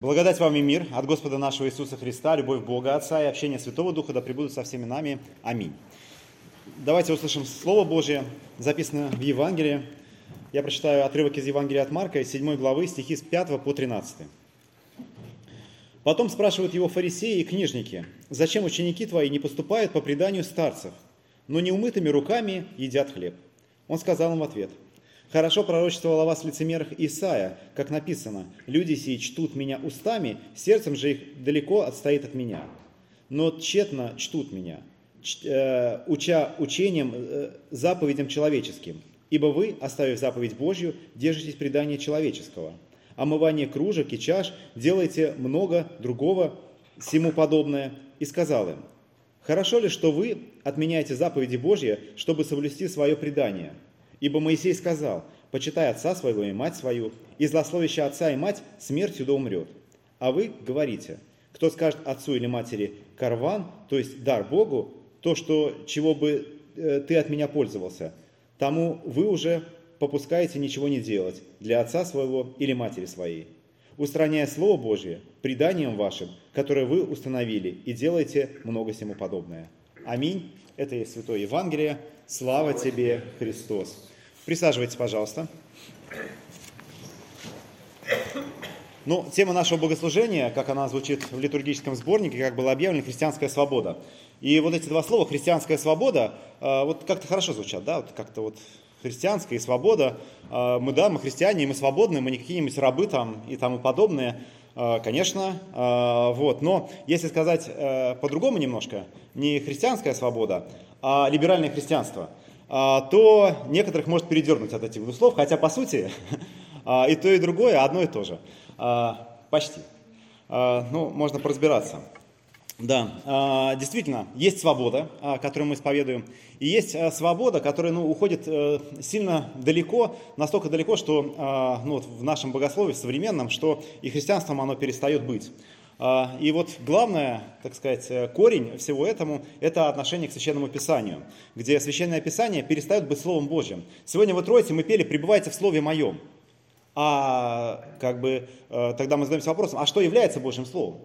Благодать вам и мир от Господа нашего Иисуса Христа, любовь Бога Отца и общение Святого Духа да пребудут со всеми нами. Аминь. Давайте услышим Слово Божье, записанное в Евангелии. Я прочитаю отрывок из Евангелия от Марка, из 7 главы, стихи с 5 по 13. Потом спрашивают его фарисеи и книжники, «Зачем ученики твои не поступают по преданию старцев, но неумытыми руками едят хлеб?» Он сказал им в ответ – Хорошо пророчествовал о вас лицемерах Исаия, как написано, «Люди сии чтут меня устами, сердцем же их далеко отстоит от меня. Но тщетно чтут меня, э, уча учением, э, заповедям человеческим. Ибо вы, оставив заповедь Божью, держитесь предания человеческого. Омывание кружек и чаш делаете много другого всему подобное». И сказал им, «Хорошо ли, что вы отменяете заповеди Божьи, чтобы соблюсти свое предание?» Ибо Моисей сказал, почитай отца своего и мать свою, и злословящий отца и мать смертью да умрет. А вы говорите, кто скажет отцу или матери карван, то есть дар Богу, то, что, чего бы э, ты от меня пользовался, тому вы уже попускаете ничего не делать для отца своего или матери своей, устраняя Слово Божие преданием вашим, которое вы установили, и делайте много всему подобное. Аминь. Это есть Святое Евангелие. Слава тебе, Христос. Присаживайтесь, пожалуйста. Ну, тема нашего богослужения, как она звучит в литургическом сборнике, как было объявлено, христианская свобода. И вот эти два слова, христианская свобода, э, вот как-то хорошо звучат, да, вот как-то вот христианская и свобода. Э, мы, да, мы христиане, и мы свободны, мы не какие-нибудь рабы там и тому подобное. Э, конечно, вот. Но если сказать по-другому немножко, не христианская свобода, а либеральное христианство – то некоторых может передернуть от этих двух слов, хотя по сути и то, и другое одно и то же. Почти. Ну, можно поразбираться. Да, действительно, есть свобода, которую мы исповедуем, и есть свобода, которая ну, уходит э, сильно далеко, настолько далеко, что ну, в нашем богословии современном, что и христианством оно перестает быть. А, и вот главное, так сказать, э, корень всего этому – это отношение к Священному Писанию, где Священное Писание перестает быть Словом Божьим. Сегодня в Троице мы пели «Пребывайте в Слове Моем». А как бы э, тогда мы задаемся вопросом, а что является Божьим Словом?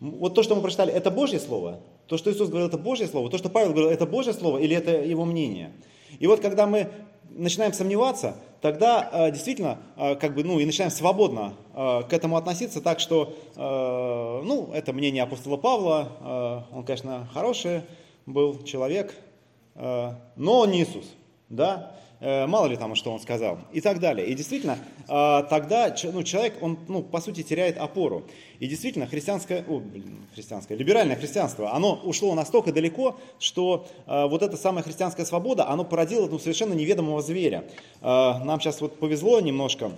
Вот то, что мы прочитали, это Божье Слово? То, что Иисус говорил, это Божье Слово? То, что Павел говорил, это Божье Слово или это его мнение? И вот когда мы начинаем сомневаться, тогда э, действительно, э, как бы, ну, и начинаем свободно э, к этому относиться так, что, ну, это мнение апостола Павла, он, конечно, хороший был человек, но он не Иисус, да, Э, мало ли там, что он сказал, и так далее. И действительно, э, тогда ну, человек, он, ну, по сути, теряет опору. И действительно, христианское, о, блин, христианское, либеральное христианство, оно ушло настолько далеко, что э, вот эта самая христианская свобода, оно породило ну, совершенно неведомого зверя. Нам сейчас вот повезло немножко,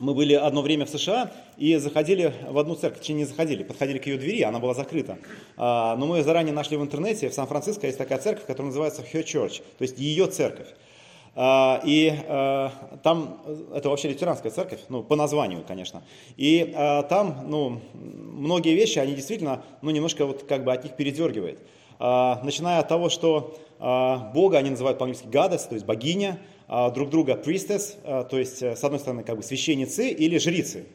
мы были одно время в США и заходили в одну церковь, точнее не заходили, подходили к ее двери, она была закрыта. Но мы заранее нашли в интернете, в Сан-Франциско есть такая церковь, которая называется Her Church, то есть ее церковь. А, и а, там, это вообще лютеранская церковь, ну, по названию, конечно. И а, там, ну, многие вещи, они действительно, ну, немножко вот как бы от них передергивает. Начиная от того, что Бога они называют по-английски goddess, то есть богиня, друг друга priestess, то есть, с одной стороны, как бы священницы или жрицы.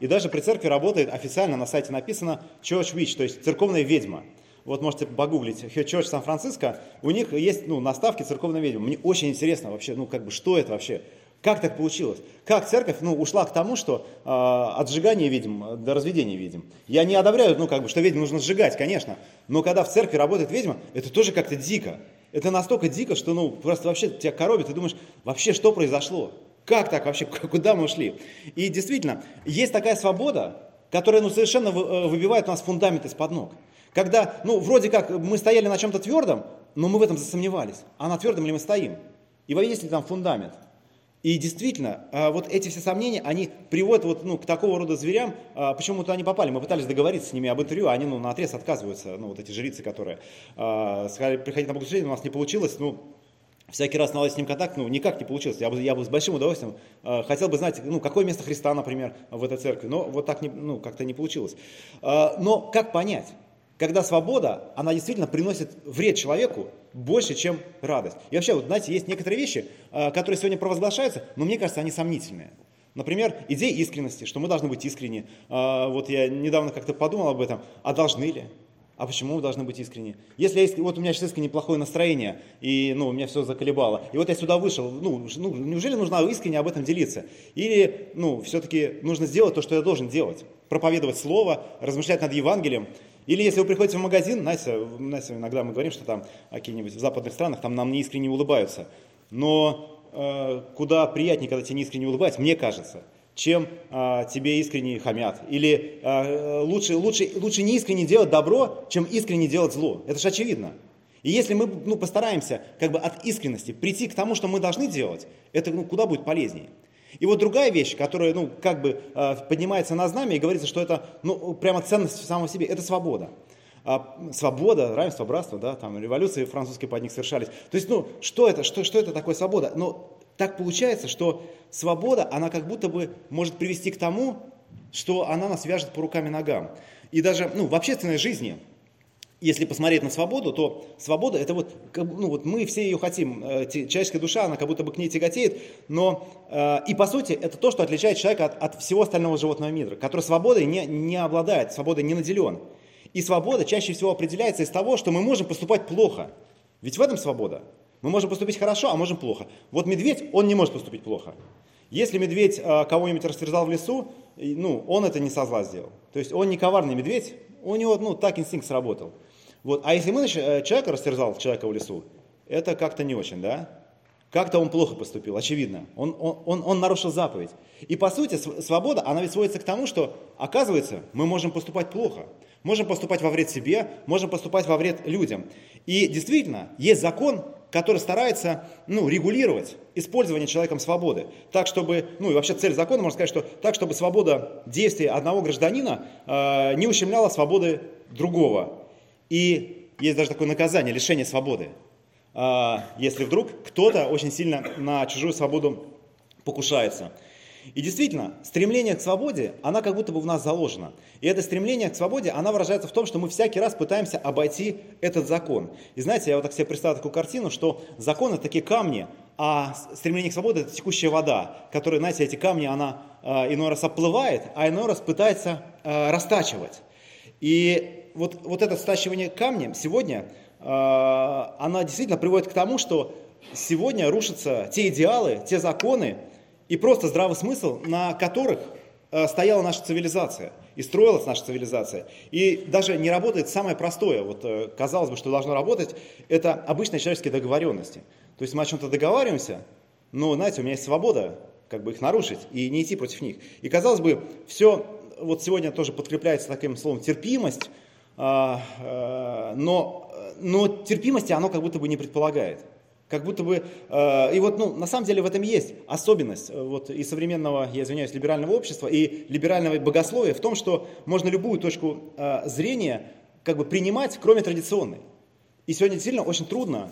И даже при церкви работает, официально на сайте написано church witch, то есть церковная ведьма вот можете погуглить, Church Сан-Франциско, у них есть ну, наставки церковной ведьмы. Мне очень интересно вообще, ну как бы, что это вообще? Как так получилось? Как церковь ну, ушла к тому, что э, от сжигания до разведения ведьм? Я не одобряю, ну, как бы, что ведьм нужно сжигать, конечно. Но когда в церкви работает ведьма, это тоже как-то дико. Это настолько дико, что ну, просто вообще тебя коробит, ты думаешь, вообще что произошло? Как так вообще? Куда мы ушли? И действительно, есть такая свобода, которая ну, совершенно э, выбивает у нас фундамент из-под ног. Когда, ну, вроде как мы стояли на чем-то твердом, но мы в этом засомневались. А на твердом ли мы стоим? И есть ли там фундамент? И действительно, а, вот эти все сомнения, они приводят вот, ну, к такого рода зверям, а, почему мы туда не попали. Мы пытались договориться с ними об интервью, а они ну, на отрез отказываются, ну, вот эти жрицы, которые сказали, приходить на богослужение, у нас не получилось, ну, всякий раз наладить с ним контакт, ну, никак не получилось. Я бы, я бы с большим удовольствием э, хотел бы знать, ну, какое место Христа, например, в этой церкви, но вот так не, ну, как-то не получилось. Э, но как понять? Когда свобода, она действительно приносит вред человеку больше, чем радость. И вообще, вот, знаете, есть некоторые вещи, э, которые сегодня провозглашаются, но мне кажется, они сомнительные. Например, идея искренности, что мы должны быть искренни. А, вот я недавно как-то подумал об этом, а должны ли? А почему мы должны быть искренни? Если я, вот у меня сейчас искренне плохое настроение, и ну, у меня все заколебало, и вот я сюда вышел, ну, ну неужели нужно искренне об этом делиться? Или, ну, все-таки нужно сделать то, что я должен делать? Проповедовать слово, размышлять над Евангелием. Или если вы приходите в магазин, знаете, знаете иногда мы говорим, что там какие-нибудь в западных странах, там нам неискренне улыбаются. Но э, куда приятнее, когда тебе неискренне улыбаются, мне кажется – чем а, тебе искренне хамят. Или а, лучше, лучше, лучше не искренне делать добро, чем искренне делать зло. Это же очевидно. И если мы ну, постараемся как бы от искренности прийти к тому, что мы должны делать, это ну, куда будет полезнее. И вот другая вещь, которая ну, как бы э, поднимается на знамя и говорится, что это ну, прямо ценность в самом себе, это свобода. А, свобода, равенство, братство, да, там революции французские под них совершались. То есть, ну, что это, что, что это такое свобода? Ну, так получается, что свобода, она как будто бы может привести к тому, что она нас вяжет по рукам и ногам. И даже ну, в общественной жизни, если посмотреть на свободу, то свобода это вот, ну вот мы все ее хотим, э, человеческая душа, она как будто бы к ней тяготеет, но э, и по сути это то, что отличает человека от, от всего остального животного мира, который свободой не, не обладает, свободой не наделен. И свобода чаще всего определяется из того, что мы можем поступать плохо. Ведь в этом свобода. Мы можем поступить хорошо, а можем плохо. Вот медведь, он не может поступить плохо. Если медведь э, кого-нибудь растерзал в лесу, ну, он это не со зла сделал. То есть он не коварный медведь, у него, ну, так инстинкт сработал. Вот. А если мы э, человека растерзал человека в лесу, это как-то не очень, да? Как-то он плохо поступил, очевидно. Он, он, он, он нарушил заповедь. И по сути, свобода, она ведь сводится к тому, что, оказывается, мы можем поступать плохо. Можем поступать во вред себе, можем поступать во вред людям. И действительно, есть закон, который старается ну, регулировать использование человеком свободы. Так, чтобы, ну и вообще цель закона, можно сказать, что так, чтобы свобода действия одного гражданина э, не ущемляла свободы другого. И есть даже такое наказание, лишение свободы. Э, если вдруг кто-то очень сильно на чужую свободу покушается. И действительно, стремление к свободе, она как будто бы в нас заложена. И это стремление к свободе, она выражается в том, что мы всякий раз пытаемся обойти этот закон. И знаете, я вот так себе представил такую картину, что закон это такие камни, а стремление к свободе это текущая вода, которая, знаете, эти камни, она э, иной раз оплывает, а иной раз пытается э, растачивать. И вот, вот это стачивание камнем сегодня, э, она действительно приводит к тому, что сегодня рушатся те идеалы, те законы, и просто здравый смысл, на которых э, стояла наша цивилизация и строилась наша цивилизация. И даже не работает самое простое, вот э, казалось бы, что должно работать, это обычные человеческие договоренности. То есть мы о чем-то договариваемся, но, знаете, у меня есть свобода как бы их нарушить и не идти против них. И казалось бы, все вот сегодня тоже подкрепляется таким словом терпимость, но, но терпимости оно как будто бы не предполагает. Как будто бы, э, и вот, ну, на самом деле в этом есть особенность э, вот, и современного, я извиняюсь, либерального общества, и либерального богословия в том, что можно любую точку э, зрения как бы принимать, кроме традиционной. И сегодня действительно очень трудно,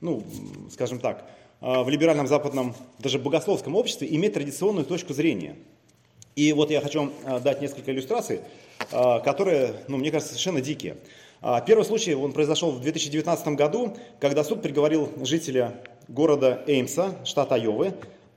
ну, скажем так, э, в либеральном западном, даже богословском обществе иметь традиционную точку зрения. И вот я хочу вам э, дать несколько иллюстраций, э, которые, ну, мне кажется, совершенно дикие. А, первый случай, он произошел в 2019 году, когда суд приговорил жителя города Эймса, штата Айовы,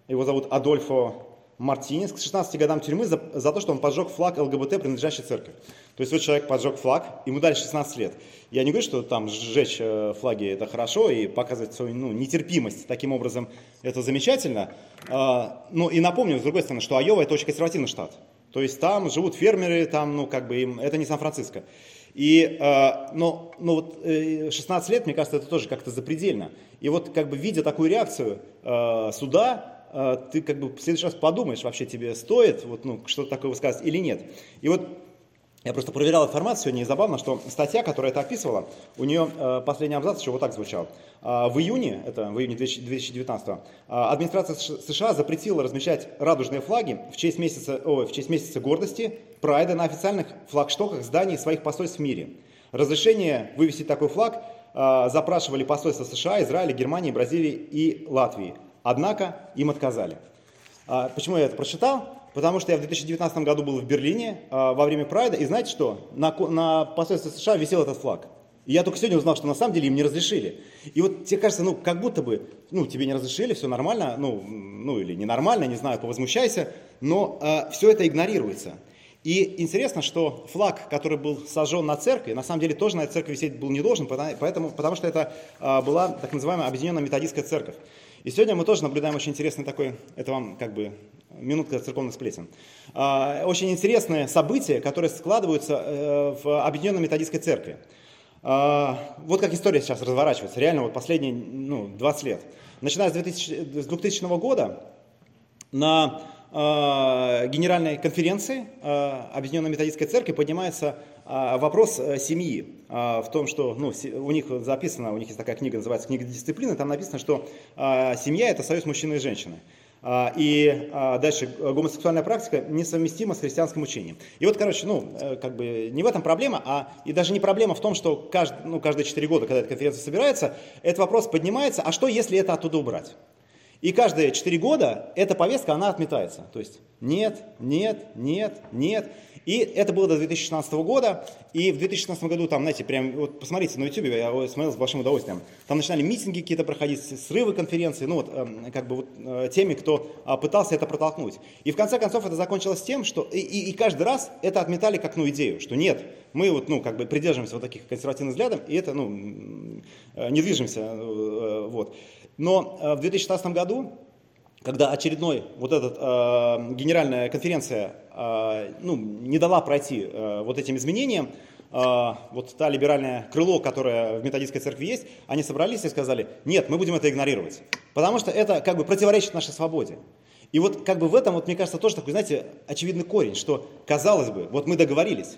его зовут Адольфо Мартинес, к 16 годам тюрьмы за, за то, что он поджег флаг ЛГБТ, принадлежащий церкви. То есть вот человек поджег флаг, ему дали 16 лет. Я не говорю, что там сжечь э, флаги это хорошо и показывать свою ну, нетерпимость таким образом это замечательно. А, но и напомню, с другой стороны, что Айова это очень консервативный штат. То есть там живут фермеры, там, ну, как бы им, это не Сан-Франциско. И, э, но, но вот 16 э, лет, мне кажется, это тоже как-то запредельно. И вот как бы видя такую реакцию э, суда, ты как бы в следующий раз подумаешь, вообще тебе стоит вот, ну, что-то такое высказать или нет. И вот я просто проверял информацию сегодня, и забавно, что статья, которая это описывала, у нее э, последний абзац еще вот так звучал. Э, в июне, это в июне 2019, э, администрация США запретила размещать радужные флаги в честь месяца, о, в честь месяца гордости Прайда на официальных флагштоках зданий своих посольств в мире. Разрешение вывести такой флаг э, запрашивали посольства США, Израиля, Германии, Бразилии и Латвии. Однако им отказали. Э, почему я это прочитал? Потому что я в 2019 году был в Берлине э, во время Прайда, и знаете что? На, на посольстве США висел этот флаг. И я только сегодня узнал, что на самом деле им не разрешили. И вот тебе кажется, ну, как будто бы, ну, тебе не разрешили, все нормально, ну, ну или ненормально, не знаю, повозмущайся, но э, все это игнорируется. И интересно, что флаг, который был сожжен на церкви, на самом деле тоже на церкви висеть был не должен, поэтому, потому что это э, была так называемая объединенная методистская церковь. И сегодня мы тоже наблюдаем очень интересный такой, это вам как бы минутка церковных сплетен. Э, очень интересные события, которые складываются э, в объединенной методистской церкви. А, вот как история сейчас разворачивается, реально вот последние ну, 20 лет. Начиная с, 2000, с 2000 года на э, Генеральной конференции э, Объединенной Методистской Церкви поднимается вопрос э, семьи. Э, в том, что ну, у них записано, у них есть такая книга, называется «Книга дисциплины», там написано, что э, семья – это союз мужчины и женщины. А, и а, дальше гомосексуальная практика несовместима с христианским учением. И вот, короче, ну, э, как бы не в этом проблема, а и даже не проблема в том, что каждый, ну, каждые 4 года, когда эта конференция собирается, этот вопрос поднимается, а что, если это оттуда убрать? И каждые 4 года эта повестка, она отметается. То есть нет, нет, нет, нет. И это было до 2016 года. И в 2016 году там, знаете, прям, вот посмотрите на YouTube, я смотрел с большим удовольствием. Там начинали митинги какие-то проходить, срывы конференции, ну вот, эм, как бы вот э, теми, кто а, пытался это протолкнуть. И в конце концов это закончилось тем, что и, и, и каждый раз это отметали как, ну, идею, что нет, мы вот, ну, как бы придерживаемся вот таких консервативных взглядов, и это, ну, э, не движемся, э, вот. Но в 2016 году когда очередной вот эта э, генеральная конференция э, ну, не дала пройти э, вот этим изменениям, э, вот та либеральное крыло, которое в методистской церкви есть, они собрались и сказали, нет, мы будем это игнорировать, потому что это как бы противоречит нашей свободе. И вот как бы в этом, вот, мне кажется, тоже такой, знаете, очевидный корень, что казалось бы, вот мы договорились,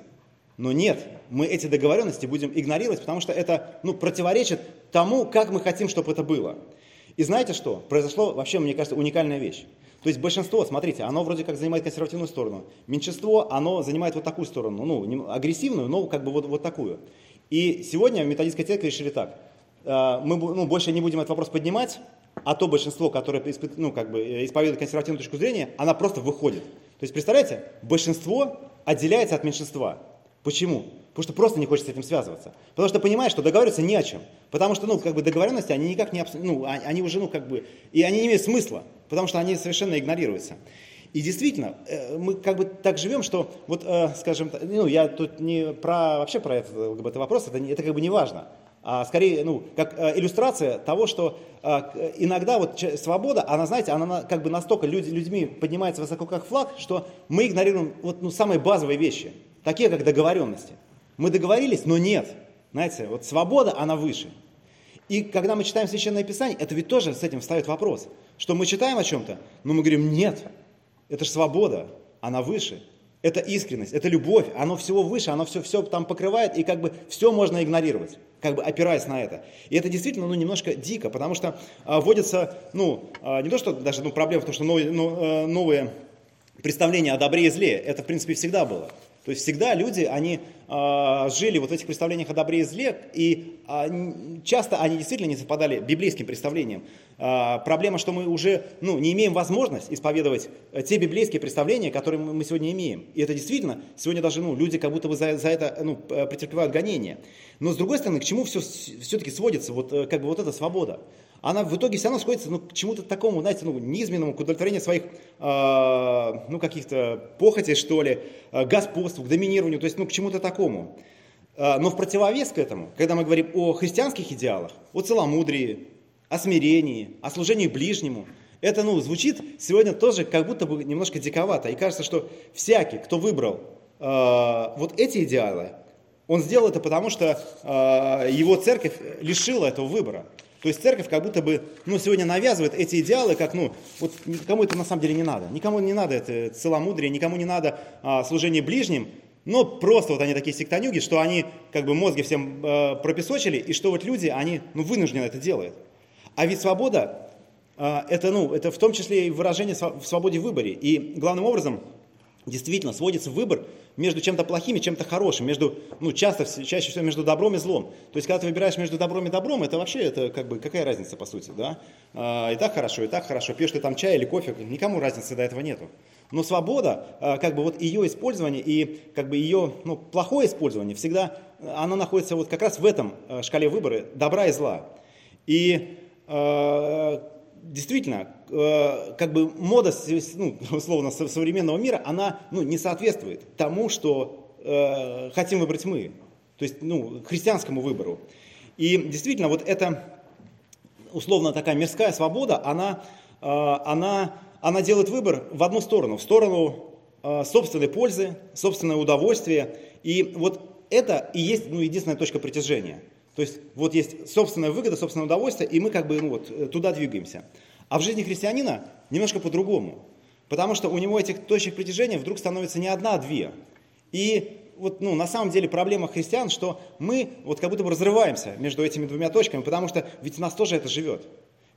но нет, мы эти договоренности будем игнорировать, потому что это ну, противоречит тому, как мы хотим, чтобы это было. И знаете что? Произошло вообще, мне кажется, уникальная вещь. То есть большинство, смотрите, оно вроде как занимает консервативную сторону. Меньшинство, оно занимает вот такую сторону, ну, агрессивную, но как бы вот, вот такую. И сегодня в методистской церкви решили так. Э, мы ну, больше не будем этот вопрос поднимать, а то большинство, которое ну, как бы, э, исповедует консервативную точку зрения, она просто выходит. То есть, представляете, большинство отделяется от меньшинства. Почему? Потому что просто не хочется с этим связываться. Потому что понимаешь, что договариваться не о чем. Потому что, ну, как бы договоренности, они никак не, ну, а, они уже, ну, как бы, и они не имеют смысла, потому что они совершенно игнорируются. И действительно, э, мы как бы так живем, что вот, э, скажем, ну, я тут не про, вообще про этот ЛГБТ вопрос, это, это как бы не важно. А скорее, ну, как э, иллюстрация того, что иногда вот свобода, она, знаете, она как бы настолько люди, людьми поднимается высоко как флаг, что мы игнорируем вот, ну, самые базовые вещи, такие как договоренности. Мы договорились, но нет. Знаете, вот свобода, она выше. И когда мы читаем Священное Писание, это ведь тоже с этим встает вопрос. Что мы читаем о чем-то, но мы говорим, нет, это же свобода, она выше. Это искренность, это любовь, оно всего выше, оно все, все там покрывает, и как бы все можно игнорировать, как бы опираясь на это. И это действительно ну, немножко дико, потому что а, вводится, ну, а, не то, что даже ну, проблема в том, что новые, ну, э, новые представления о добре и зле, это в принципе всегда было. То есть всегда люди, они э, жили вот в этих представлениях о добре и зле, и э, часто они действительно не совпадали библейским представлениям. Э, проблема, что мы уже ну, не имеем возможность исповедовать те библейские представления, которые мы сегодня имеем. И это действительно, сегодня даже ну, люди как будто бы за, за это ну, претерпевают гонения. Но с другой стороны, к чему все, все-таки сводится вот, э, как бы вот эта свобода? Она в итоге все равно сходится ну, к чему-то такому, знаете, ну, низменному, к удовлетворению своих, э, ну, каких-то похотей, что ли, э, господству, к доминированию, то есть, ну, к чему-то такому. Э, но в противовес к этому, когда мы говорим о христианских идеалах, о целомудрии, о смирении, о служении ближнему, это, ну, звучит сегодня тоже как будто бы немножко диковато. И кажется, что всякий, кто выбрал э, вот эти идеалы, он сделал это потому, что э, его церковь лишила этого выбора. То есть церковь как будто бы ну, сегодня навязывает эти идеалы, как, ну, вот никому это на самом деле не надо. Никому не надо это целомудрие, никому не надо а, служение ближним, но просто вот они такие сектанюги, что они как бы мозги всем э, пропесочили, и что вот люди, они ну, вынуждены это делают. А ведь свобода, э, это, ну, это в том числе и выражение в свободе в выборе. И главным образом действительно сводится выбор между чем-то плохим и чем-то хорошим, между, ну, часто, чаще всего между добром и злом. То есть, когда ты выбираешь между добром и добром, это вообще, это как бы, какая разница, по сути, да? А, и так хорошо, и так хорошо, пьешь ты там чай или кофе, никому разницы до этого нету. Но свобода, э, как бы вот ее использование и как бы ее ну, плохое использование всегда, оно находится вот как раз в этом шкале выбора добра и зла. И действительно, э, как бы мода, ну, условно, современного мира, она ну, не соответствует тому, что э, хотим выбрать мы, то есть ну, христианскому выбору. И действительно, вот эта условно такая мирская свобода, она, э, она, она делает выбор в одну сторону, в сторону э, собственной пользы, собственное удовольствие. И вот это и есть ну, единственная точка притяжения – то есть вот есть собственная выгода, собственное удовольствие, и мы как бы ну, вот, э, туда двигаемся. А в жизни христианина немножко по-другому. Потому что у него этих точек притяжения вдруг становится не одна, а две. И вот, ну, на самом деле проблема христиан, что мы вот как будто бы разрываемся между этими двумя точками, потому что ведь нас тоже это живет.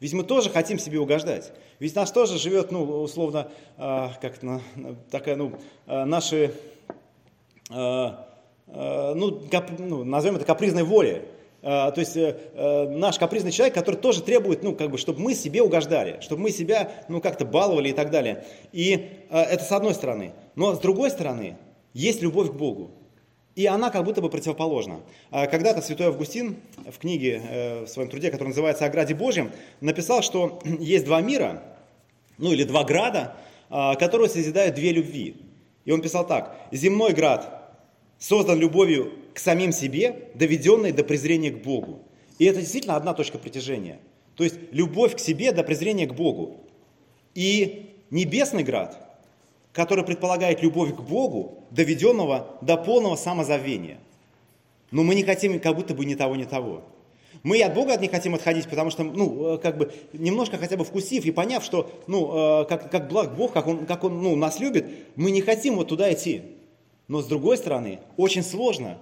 Ведь мы тоже хотим себе угождать. Ведь нас тоже живет, ну, условно, э, как на, такая, ну, э, наши, э, э, ну, кап, ну, назовем это капризной волей. А, то есть э, э, наш капризный человек, который тоже требует, ну, как бы, чтобы мы себе угождали, чтобы мы себя, ну, как-то баловали и так далее. И э, это с одной стороны. Но с другой стороны, есть любовь к Богу. И она как будто бы противоположна. А когда-то святой Августин в книге, в своем труде, который называется «О граде Божьем», написал, что есть два мира, ну или два града, а, которые созидают две любви. И он писал так. «Земной град создан любовью к самим себе, доведенной до презрения к Богу. И это действительно одна точка притяжения. То есть любовь к себе до презрения к Богу. И небесный град, который предполагает любовь к Богу, доведенного до полного самозавения. Но мы не хотим как будто бы ни того, ни того. Мы от Бога них хотим отходить, потому что, ну, э, как бы, немножко хотя бы вкусив и поняв, что, ну, э, как, как благ Бог, как Он, как он ну, нас любит, мы не хотим вот туда идти. Но с другой стороны, очень сложно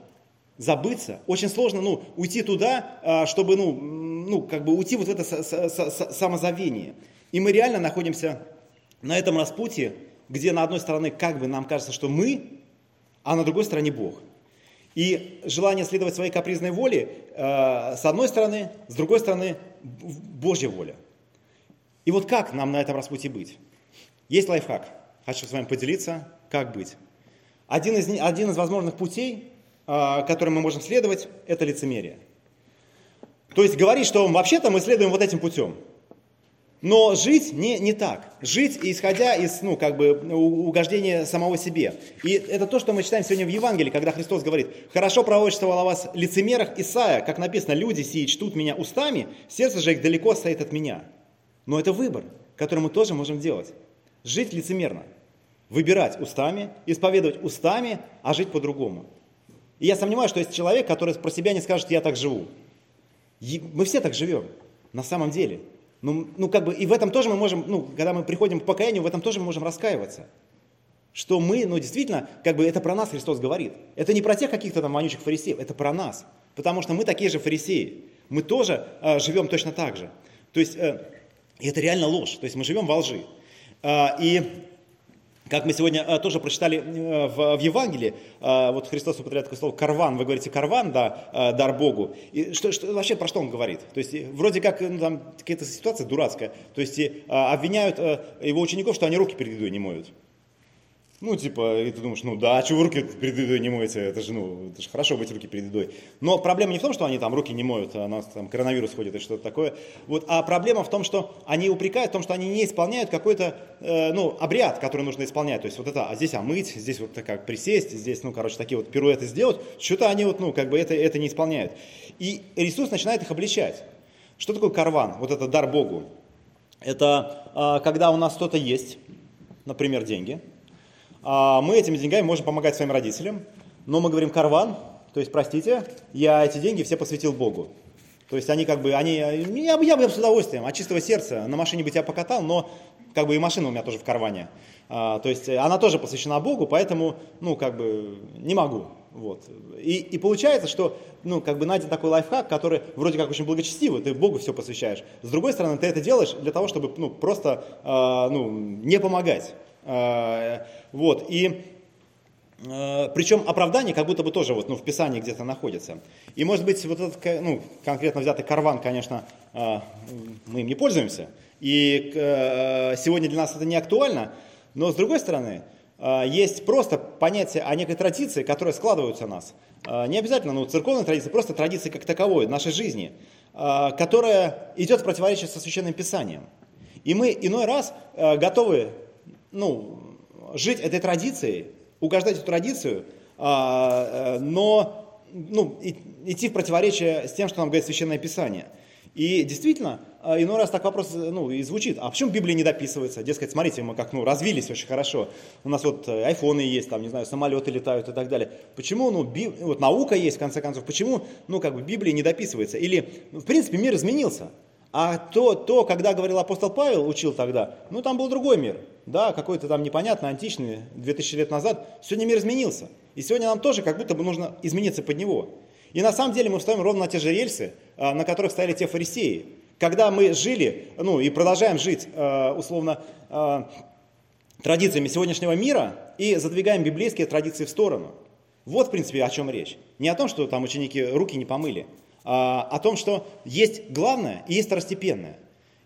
забыться. Очень сложно ну, уйти туда, а, чтобы ну, ну, как бы уйти вот в это самозавение. И мы реально находимся на этом распутье, где на одной стороне как бы нам кажется, что мы, а на другой стороне Бог. И желание следовать своей капризной воле, а, с одной стороны, с другой стороны, Божья воля. И вот как нам на этом распутье быть? Есть лайфхак. Хочу с вами поделиться, как быть. Один из, один из возможных путей которым мы можем следовать, это лицемерие. То есть говорить, что вообще-то мы следуем вот этим путем. Но жить не, не так. Жить, исходя из ну, как бы, угождения самого себе. И это то, что мы читаем сегодня в Евангелии, когда Христос говорит, «Хорошо пророчествовал о вас лицемерах Исаия, как написано, люди сии чтут меня устами, сердце же их далеко стоит от меня». Но это выбор, который мы тоже можем делать. Жить лицемерно. Выбирать устами, исповедовать устами, а жить по-другому. И я сомневаюсь, что есть человек, который про себя не скажет, я так живу. Мы все так живем, на самом деле. Ну, ну, как бы, и в этом тоже мы можем, ну, когда мы приходим к покаянию, в этом тоже мы можем раскаиваться. Что мы, ну, действительно, как бы это про нас Христос говорит. Это не про тех каких-то там вонючих фарисеев, это про нас. Потому что мы такие же фарисеи. Мы тоже э, живем точно так же. То есть, э, это реально ложь. То есть, мы живем во лжи. Э, и как мы сегодня а, тоже прочитали э, в, в Евангелии, а, вот Христос употребляет такое слово «карван», вы говорите «карван», да, дар Богу. И что, что, вообще про что он говорит? То есть вроде как ну, там какая-то ситуация дурацкая, то есть обвиняют э, его учеников, что они руки перед едой не моют. Ну, типа, и ты думаешь, ну да, а вы руки перед едой не моете? Это же, ну, это же хорошо быть руки перед едой. Но проблема не в том, что они там руки не моют, а у нас там коронавирус ходит и что-то такое. Вот, а проблема в том, что они упрекают в том, что они не исполняют какой-то, э, ну, обряд, который нужно исполнять. То есть вот это, а здесь омыть, здесь вот как присесть, здесь, ну, короче, такие вот пируэты сделать. Что-то они вот, ну, как бы это, это не исполняют. И Иисус начинает их обличать. Что такое карван? Вот это дар Богу. Это э, когда у нас что-то есть, например, деньги – мы этими деньгами можем помогать своим родителям, но мы говорим карван, то есть, простите, я эти деньги все посвятил Богу. То есть они как бы, они, я, я бы с удовольствием, от чистого сердца, на машине бы тебя покатал, но как бы и машина у меня тоже в карване. А, то есть она тоже посвящена Богу, поэтому, ну, как бы, не могу. Вот. И, и получается, что, ну, как бы найден такой лайфхак, который вроде как очень благочестивый, ты Богу все посвящаешь. С другой стороны, ты это делаешь для того, чтобы, ну, просто, э, ну, не помогать. А, вот, и а, причем оправдание как будто бы тоже вот, ну, в Писании где-то находится. И может быть вот этот ну, конкретно взятый карван, конечно, а, мы им не пользуемся. И сегодня для нас это не актуально, Но с другой стороны, есть просто понятие о некой традиции, которые складываются у нас. Не обязательно ну, церковная традиция, просто традиция как таковой, нашей жизни, которая идет в противоречие со Священным Писанием. И мы иной раз готовы ну, жить этой традицией, угождать эту традицию, но ну, идти в противоречие с тем, что нам говорит Священное Писание – и действительно, а, иной раз так вопрос ну, и звучит, а почему Библия не дописывается? Дескать, смотрите, мы как ну, развились очень хорошо, у нас вот э, айфоны есть, там, не знаю, самолеты летают и так далее. Почему, ну, би, вот наука есть, в конце концов, почему, ну, как бы Библия не дописывается? Или, в принципе, мир изменился. А то, то, когда говорил апостол Павел, учил тогда, ну, там был другой мир, да, какой-то там непонятный, античный, 2000 лет назад. Сегодня мир изменился. И сегодня нам тоже как будто бы нужно измениться под него. И на самом деле мы встаем ровно на те же рельсы, а, на которых стояли те фарисеи. Когда мы жили, ну и продолжаем жить, а, условно, а, традициями сегодняшнего мира и задвигаем библейские традиции в сторону. Вот, в принципе, о чем речь. Не о том, что там ученики руки не помыли, о том, что есть главное и есть второстепенное.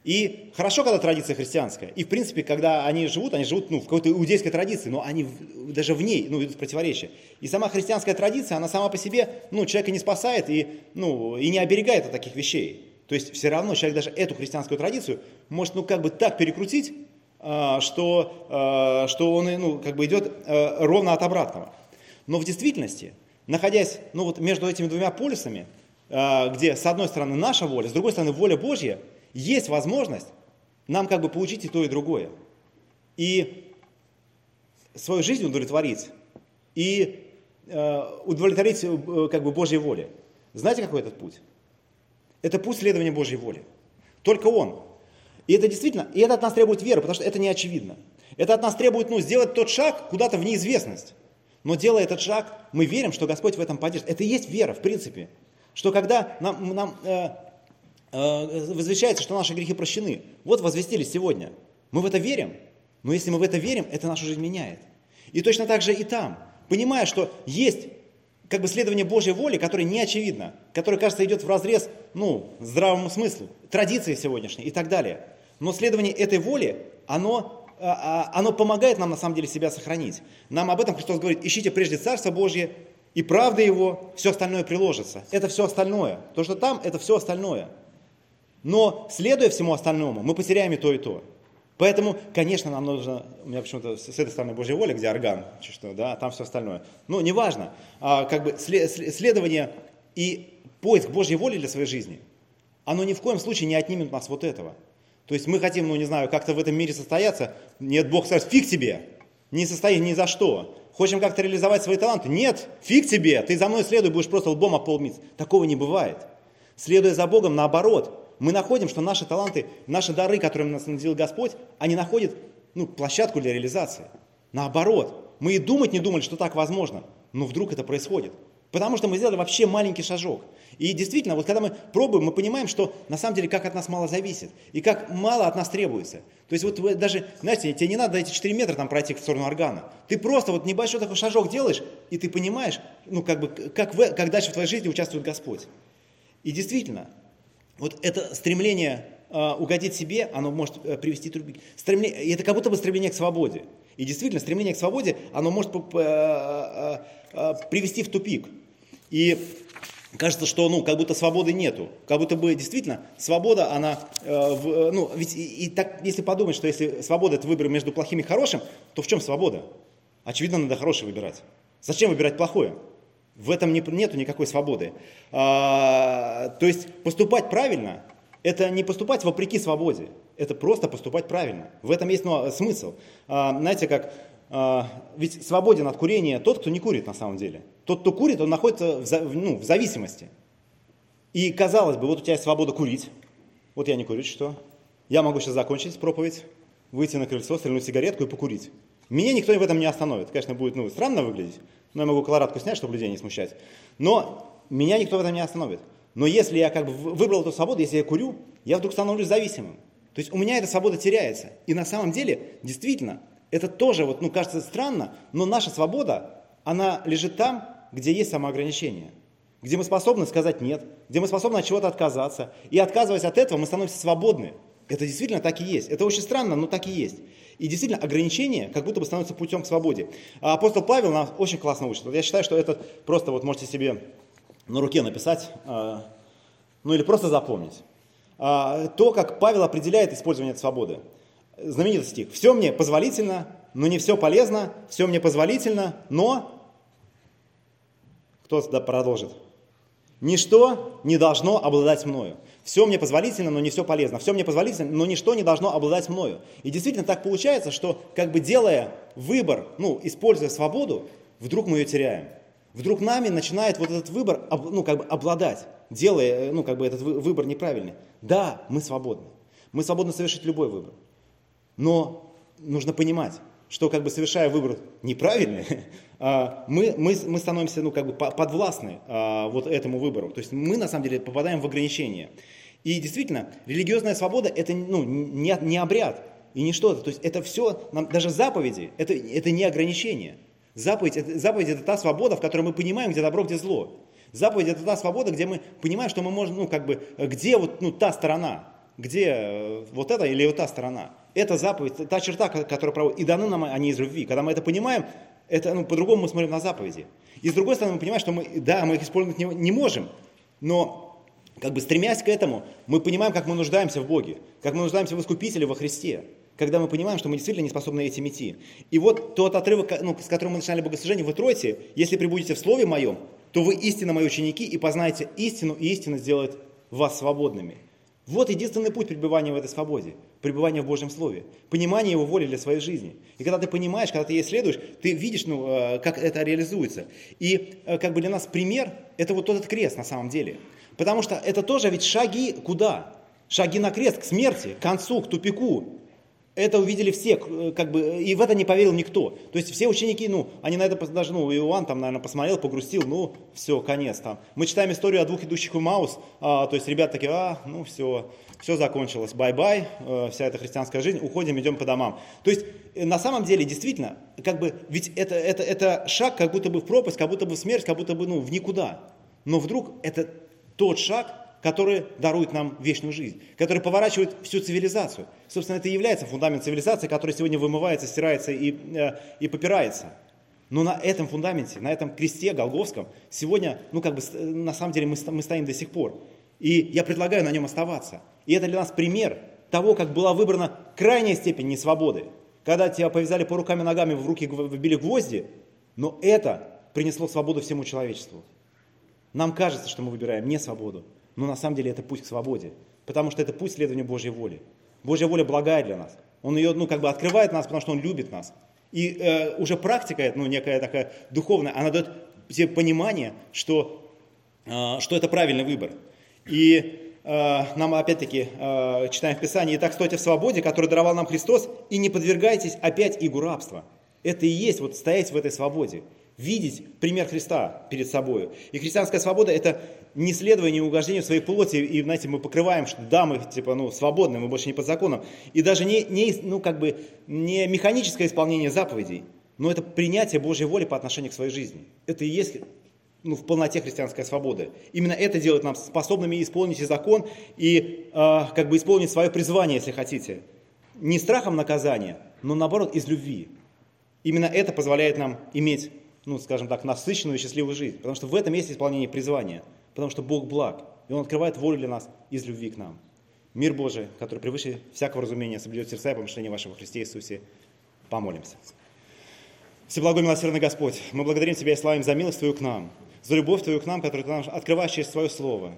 И хорошо, когда традиция христианская. И, в принципе, когда они живут, они живут ну, в какой-то иудейской традиции, но они даже в ней ну, идут в противоречие. И сама христианская традиция, она сама по себе ну, человека не спасает и, ну, и не оберегает от таких вещей. То есть все равно человек даже эту христианскую традицию может ну, как бы так перекрутить, а, что, а, что он ну, как бы идет а, ровно от обратного. Но в действительности, находясь ну, вот между этими двумя полюсами, где с одной стороны наша воля, с другой стороны воля Божья – есть возможность нам как бы получить и то, и другое. И свою жизнь удовлетворить, и э, удовлетворить э, как бы Божьей воле. Знаете, какой этот путь? Это путь следования Божьей воле. Только Он. И это действительно, и это от нас требует веры, потому что это не очевидно. Это от нас требует ну, сделать тот шаг куда-то в неизвестность. Но делая этот шаг, мы верим, что Господь в этом поддержит. Это и есть вера, в принципе. Что когда нам, нам э, Э, возвещается, что наши грехи прощены. Вот возвестили сегодня. Мы в это верим. Но если мы в это верим, это нашу жизнь меняет. И точно так же и там. Понимая, что есть как бы следование Божьей воли, которое не очевидно, которое, кажется, идет в разрез ну, здравому смыслу, традиции сегодняшней и так далее. Но следование этой воли, оно, а, а, оно помогает нам на самом деле себя сохранить. Нам об этом Христос говорит, ищите прежде Царство Божье и правда Его, все остальное приложится. Это все остальное. То, что там, это все остальное. Но следуя всему остальному, мы потеряем и то, и то. Поэтому, конечно, нам нужно, у меня почему-то с этой стороны Божья воля, где орган, что, да, там все остальное. Но неважно, а, как бы следование и поиск Божьей воли для своей жизни, оно ни в коем случае не отнимет нас вот этого. То есть мы хотим, ну не знаю, как-то в этом мире состояться, нет, Бог скажет, фиг тебе, не состоит ни за что. Хочем как-то реализовать свои таланты, нет, фиг тебе, ты за мной следуй, будешь просто лбом об пол Такого не бывает. Следуя за Богом, наоборот, мы находим, что наши таланты, наши дары, которыми нас наделил Господь, они находят ну, площадку для реализации. Наоборот, мы и думать не думали, что так возможно, но вдруг это происходит. Потому что мы сделали вообще маленький шажок. И действительно, вот когда мы пробуем, мы понимаем, что на самом деле как от нас мало зависит. И как мало от нас требуется. То есть вот вы даже, знаете, тебе не надо эти 4 метра там пройти в сторону органа. Ты просто вот небольшой такой шажок делаешь, и ты понимаешь, ну как бы, как, в, как дальше в твоей жизни участвует Господь. И действительно, вот это стремление э, угодить себе, оно может э, привести к стремление, это как будто бы стремление к свободе. И действительно, стремление к свободе, оно может э, привести в тупик. И кажется, что ну, как будто свободы нету. Как будто бы действительно свобода, она, в, ну, ведь и, и так, если подумать, что если свобода это выбор между плохим и хорошим, то в чем свобода? Очевидно, надо хорошее выбирать. Зачем выбирать плохое? В этом не, нету никакой свободы. А, то есть поступать правильно – это не поступать вопреки свободе, это просто поступать правильно. В этом есть ну, смысл. А, знаете, как а, ведь свободен от курения тот, кто не курит на самом деле. Тот, кто курит, он находится в, ну, в зависимости. И казалось бы, вот у тебя есть свобода курить. Вот я не курю, что? Я могу сейчас закончить проповедь, выйти на крыльцо, стрельнуть сигаретку и покурить. Меня никто в этом не остановит. Конечно, будет ну, странно выглядеть, но я могу колорадку снять, чтобы людей не смущать. Но меня никто в этом не остановит. Но если я как бы выбрал эту свободу, если я курю, я вдруг становлюсь зависимым. То есть у меня эта свобода теряется. И на самом деле, действительно, это тоже, вот, ну, кажется странно, но наша свобода, она лежит там, где есть самоограничение. Где мы способны сказать нет, где мы способны от чего-то отказаться. И отказываясь от этого, мы становимся свободны. Это действительно так и есть. Это очень странно, но так и есть. И действительно, ограничение как будто бы становится путем к свободе. А апостол Павел нам очень классно учит. Вот я считаю, что это просто вот можете себе на руке написать, а, ну или просто запомнить. А, то, как Павел определяет использование свободы. Знаменитый стих. «Все мне позволительно, но не все полезно, все мне позволительно, но...» Кто продолжит? «Ничто не должно обладать мною». Все мне позволительно, но не все полезно. Все мне позволительно, но ничто не должно обладать мною. И действительно так получается, что как бы делая выбор, ну, используя свободу, вдруг мы ее теряем. Вдруг нами начинает вот этот выбор, ну, как бы обладать, делая, ну, как бы этот выбор неправильный. Да, мы свободны. Мы свободны совершить любой выбор. Но нужно понимать, что как бы совершая выбор неправильный, а, мы, мы, мы становимся ну, как бы подвластны а, вот этому выбору. То есть мы на самом деле попадаем в ограничения. И действительно, религиозная свобода это ну, не, не обряд и не что-то. То есть это все, нам, даже заповеди, это, это не ограничение. Заповедь это, заповедь это та свобода, в которой мы понимаем, где добро, где зло. Заповедь это та свобода, где мы понимаем, что мы можем, ну, как бы, где вот ну, та сторона, где э, вот эта или вот та сторона. Это заповедь, та черта, которая проводит. И даны нам они из любви. Когда мы это понимаем, это, ну, по-другому мы смотрим на заповеди. И с другой стороны, мы понимаем, что мы, да, мы их использовать не, не можем, но как бы стремясь к этому, мы понимаем, как мы нуждаемся в Боге, как мы нуждаемся в Искупителе во Христе, когда мы понимаем, что мы действительно не способны этим идти. И вот тот отрывок, ну, с которым мы начинали богослужение, вы тройте, если прибудете в Слове Моем, то вы истинно мои ученики и познаете истину, и истина сделает вас свободными. Вот единственный путь пребывания в этой свободе, пребывания в Божьем Слове, понимание Его воли для своей жизни. И когда ты понимаешь, когда ты ей следуешь, ты видишь, ну, э, как это реализуется. И э, как бы для нас пример – это вот этот крест на самом деле. Потому что это тоже ведь шаги куда? Шаги на крест, к смерти, к концу, к тупику. Это увидели все, э, как бы, и в это не поверил никто. То есть все ученики, ну, они на это даже, ну, Иоанн там, наверное, посмотрел, погрустил, ну, все, конец там. Мы читаем историю о двух идущих в Эммаус, а, то есть ребята такие, а, ну, все, все закончилось, bye-bye, э, вся эта христианская жизнь, уходим, идем по домам. То есть э, на самом деле, действительно, как бы, ведь это, это, это шаг как будто бы в пропасть, как будто бы в смерть, как будто бы, ну, в никуда. Но вдруг это тот шаг, который дарует нам вечную жизнь, который поворачивает всю цивилизацию. Собственно, это и является фундамент цивилизации, который сегодня вымывается, стирается и, э, и попирается. Но на этом фундаменте, на этом кресте Голговском сегодня, ну как бы, на самом деле мы, мы стоим до сих пор. И я предлагаю на нем оставаться. И это для нас пример того, как была выбрана крайняя степень несвободы. Когда тебя повязали по рукам и ногами, в руки вбили гвозди, но это принесло свободу всему человечеству. Нам кажется, что мы выбираем не свободу, но на самом деле это путь к свободе, потому что это путь следования Божьей воли. Божья воля благая для нас. Он ее, ну, как бы открывает нас, потому что Он любит нас. И э, уже практика, ну, некая такая духовная, она дает тебе понимание, что, э, что это правильный выбор. И э, нам опять-таки э, читаем в Писании, «Итак, стойте в свободе, которую даровал нам Христос, и не подвергайтесь опять игу рабства». Это и есть вот стоять в этой свободе видеть пример Христа перед собой. И христианская свобода – это не следование угождению своей плоти, и, знаете, мы покрываем, что да, мы типа, ну, свободны, мы больше не под законом. И даже не, не, ну, как бы, не механическое исполнение заповедей, но это принятие Божьей воли по отношению к своей жизни. Это и есть ну, в полноте христианская свобода. Именно это делает нам способными исполнить и закон, и э, как бы исполнить свое призвание, если хотите. Не страхом наказания, но наоборот из любви. Именно это позволяет нам иметь ну, скажем так, насыщенную и счастливую жизнь. Потому что в этом есть исполнение призвания. Потому что Бог благ. И Он открывает волю для нас из любви к нам. Мир Божий, который превыше всякого разумения, соблюдет сердца и помышления вашего Христе Иисусе. Помолимся. Всеблагой милосердный Господь, мы благодарим Тебя и славим за милость Твою к нам, за любовь Твою к нам, которую Ты нам открываешь через Твое Слово.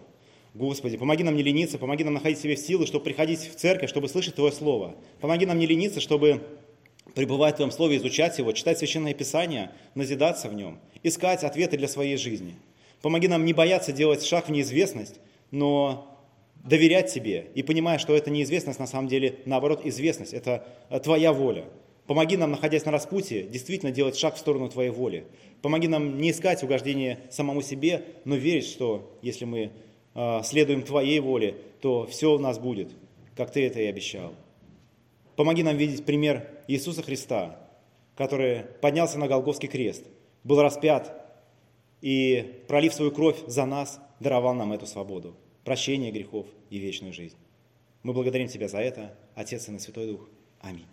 Господи, помоги нам не лениться, помоги нам находить себе силы, чтобы приходить в церковь, чтобы слышать Твое Слово. Помоги нам не лениться, чтобы пребывать в Твоем Слове, изучать его, читать Священное Писание, назидаться в нем, искать ответы для своей жизни. Помоги нам не бояться делать шаг в неизвестность, но доверять Тебе и понимая, что эта неизвестность на самом деле, наоборот, известность, это э, Твоя воля. Помоги нам, находясь на распутье, действительно делать шаг в сторону Твоей воли. Помоги нам не искать угождения самому себе, но верить, что если мы э, следуем Твоей воле, то все у нас будет, как Ты это и обещал. Помоги нам видеть пример Иисуса Христа, который поднялся на Голгофский крест, был распят и, пролив свою кровь за нас, даровал нам эту свободу, прощение грехов и вечную жизнь. Мы благодарим Тебя за это, Отец и на Святой Дух. Аминь.